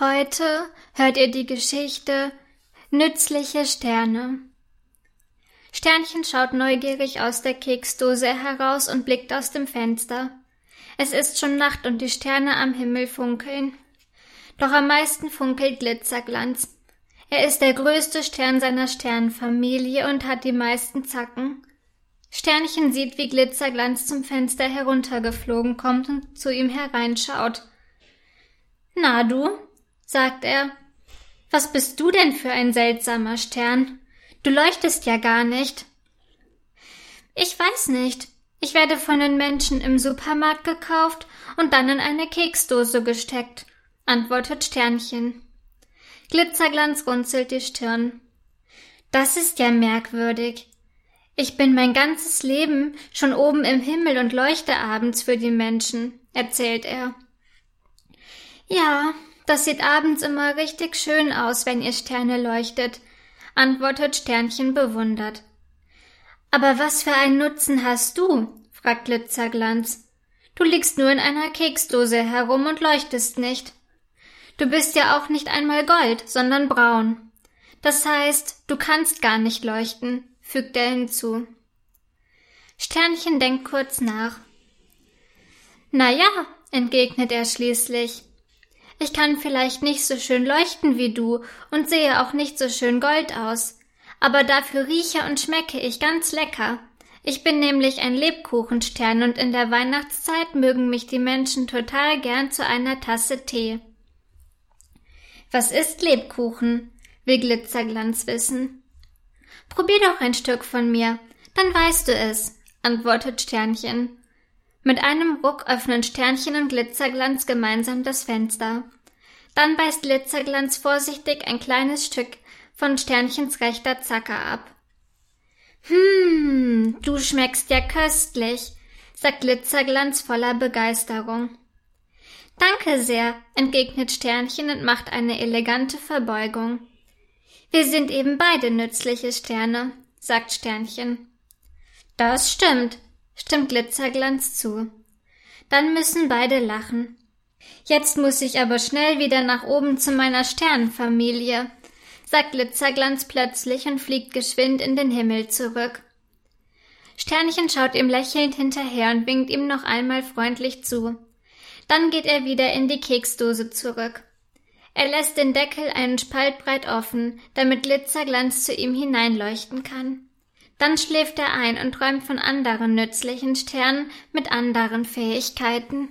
Heute hört ihr die Geschichte Nützliche Sterne. Sternchen schaut neugierig aus der Keksdose heraus und blickt aus dem Fenster. Es ist schon Nacht und die Sterne am Himmel funkeln. Doch am meisten funkelt Glitzerglanz. Er ist der größte Stern seiner Sternfamilie und hat die meisten Zacken. Sternchen sieht, wie Glitzerglanz zum Fenster heruntergeflogen kommt und zu ihm hereinschaut. Na du, sagt er. Was bist du denn für ein seltsamer Stern? Du leuchtest ja gar nicht. Ich weiß nicht. Ich werde von den Menschen im Supermarkt gekauft und dann in eine Keksdose gesteckt, antwortet Sternchen. Glitzerglanz runzelt die Stirn. Das ist ja merkwürdig. Ich bin mein ganzes Leben schon oben im Himmel und leuchte abends für die Menschen, erzählt er. Ja, das sieht abends immer richtig schön aus, wenn ihr Sterne leuchtet, antwortet Sternchen bewundert. Aber was für einen Nutzen hast du? fragt Glitzerglanz. Du liegst nur in einer Keksdose herum und leuchtest nicht. Du bist ja auch nicht einmal Gold, sondern braun. Das heißt, du kannst gar nicht leuchten, fügt er hinzu. Sternchen denkt kurz nach. Na ja, entgegnet er schließlich. Ich kann vielleicht nicht so schön leuchten wie du und sehe auch nicht so schön gold aus, aber dafür rieche und schmecke ich ganz lecker. Ich bin nämlich ein Lebkuchenstern und in der Weihnachtszeit mögen mich die Menschen total gern zu einer Tasse Tee. Was ist Lebkuchen? will Glitzerglanz wissen. Probier doch ein Stück von mir, dann weißt du es, antwortet Sternchen. Mit einem Ruck öffnen Sternchen und Glitzerglanz gemeinsam das Fenster. Dann beißt Glitzerglanz vorsichtig ein kleines Stück von Sternchens rechter Zacke ab. Hm, du schmeckst ja köstlich, sagt Glitzerglanz voller Begeisterung. Danke sehr, entgegnet Sternchen und macht eine elegante Verbeugung. Wir sind eben beide nützliche Sterne, sagt Sternchen. Das stimmt, stimmt Glitzerglanz zu. Dann müssen beide lachen. Jetzt muss ich aber schnell wieder nach oben zu meiner Sternenfamilie, sagt Glitzerglanz plötzlich und fliegt geschwind in den Himmel zurück. Sternchen schaut ihm lächelnd hinterher und winkt ihm noch einmal freundlich zu. Dann geht er wieder in die Keksdose zurück. Er lässt den Deckel einen Spalt breit offen, damit Glitzerglanz zu ihm hineinleuchten kann. Dann schläft er ein und träumt von anderen nützlichen Sternen mit anderen Fähigkeiten.